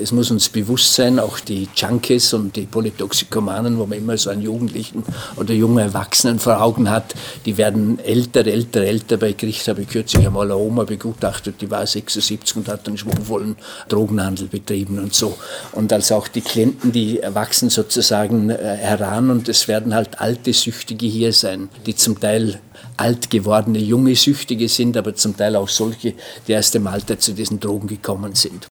Es muss uns bewusst sein, auch die Junkies und die Polytoxikomanen, wo man immer so einen Jugendlichen oder jungen Erwachsenen vor Augen hat, die werden älter, älter, älter. Bei Gericht habe ich kürzlich einmal eine Oma begutachtet, die war 76 und hat einen schwungvollen Drogenhandel betrieben und so. Und als auch die Klienten, die wachsen sozusagen äh, heran und es werden halt alte Süchtige hier sein, die zum Teil alt gewordene junge Süchtige sind, aber zum Teil auch solche, die erst im Alter zu diesen Drogen gekommen sind.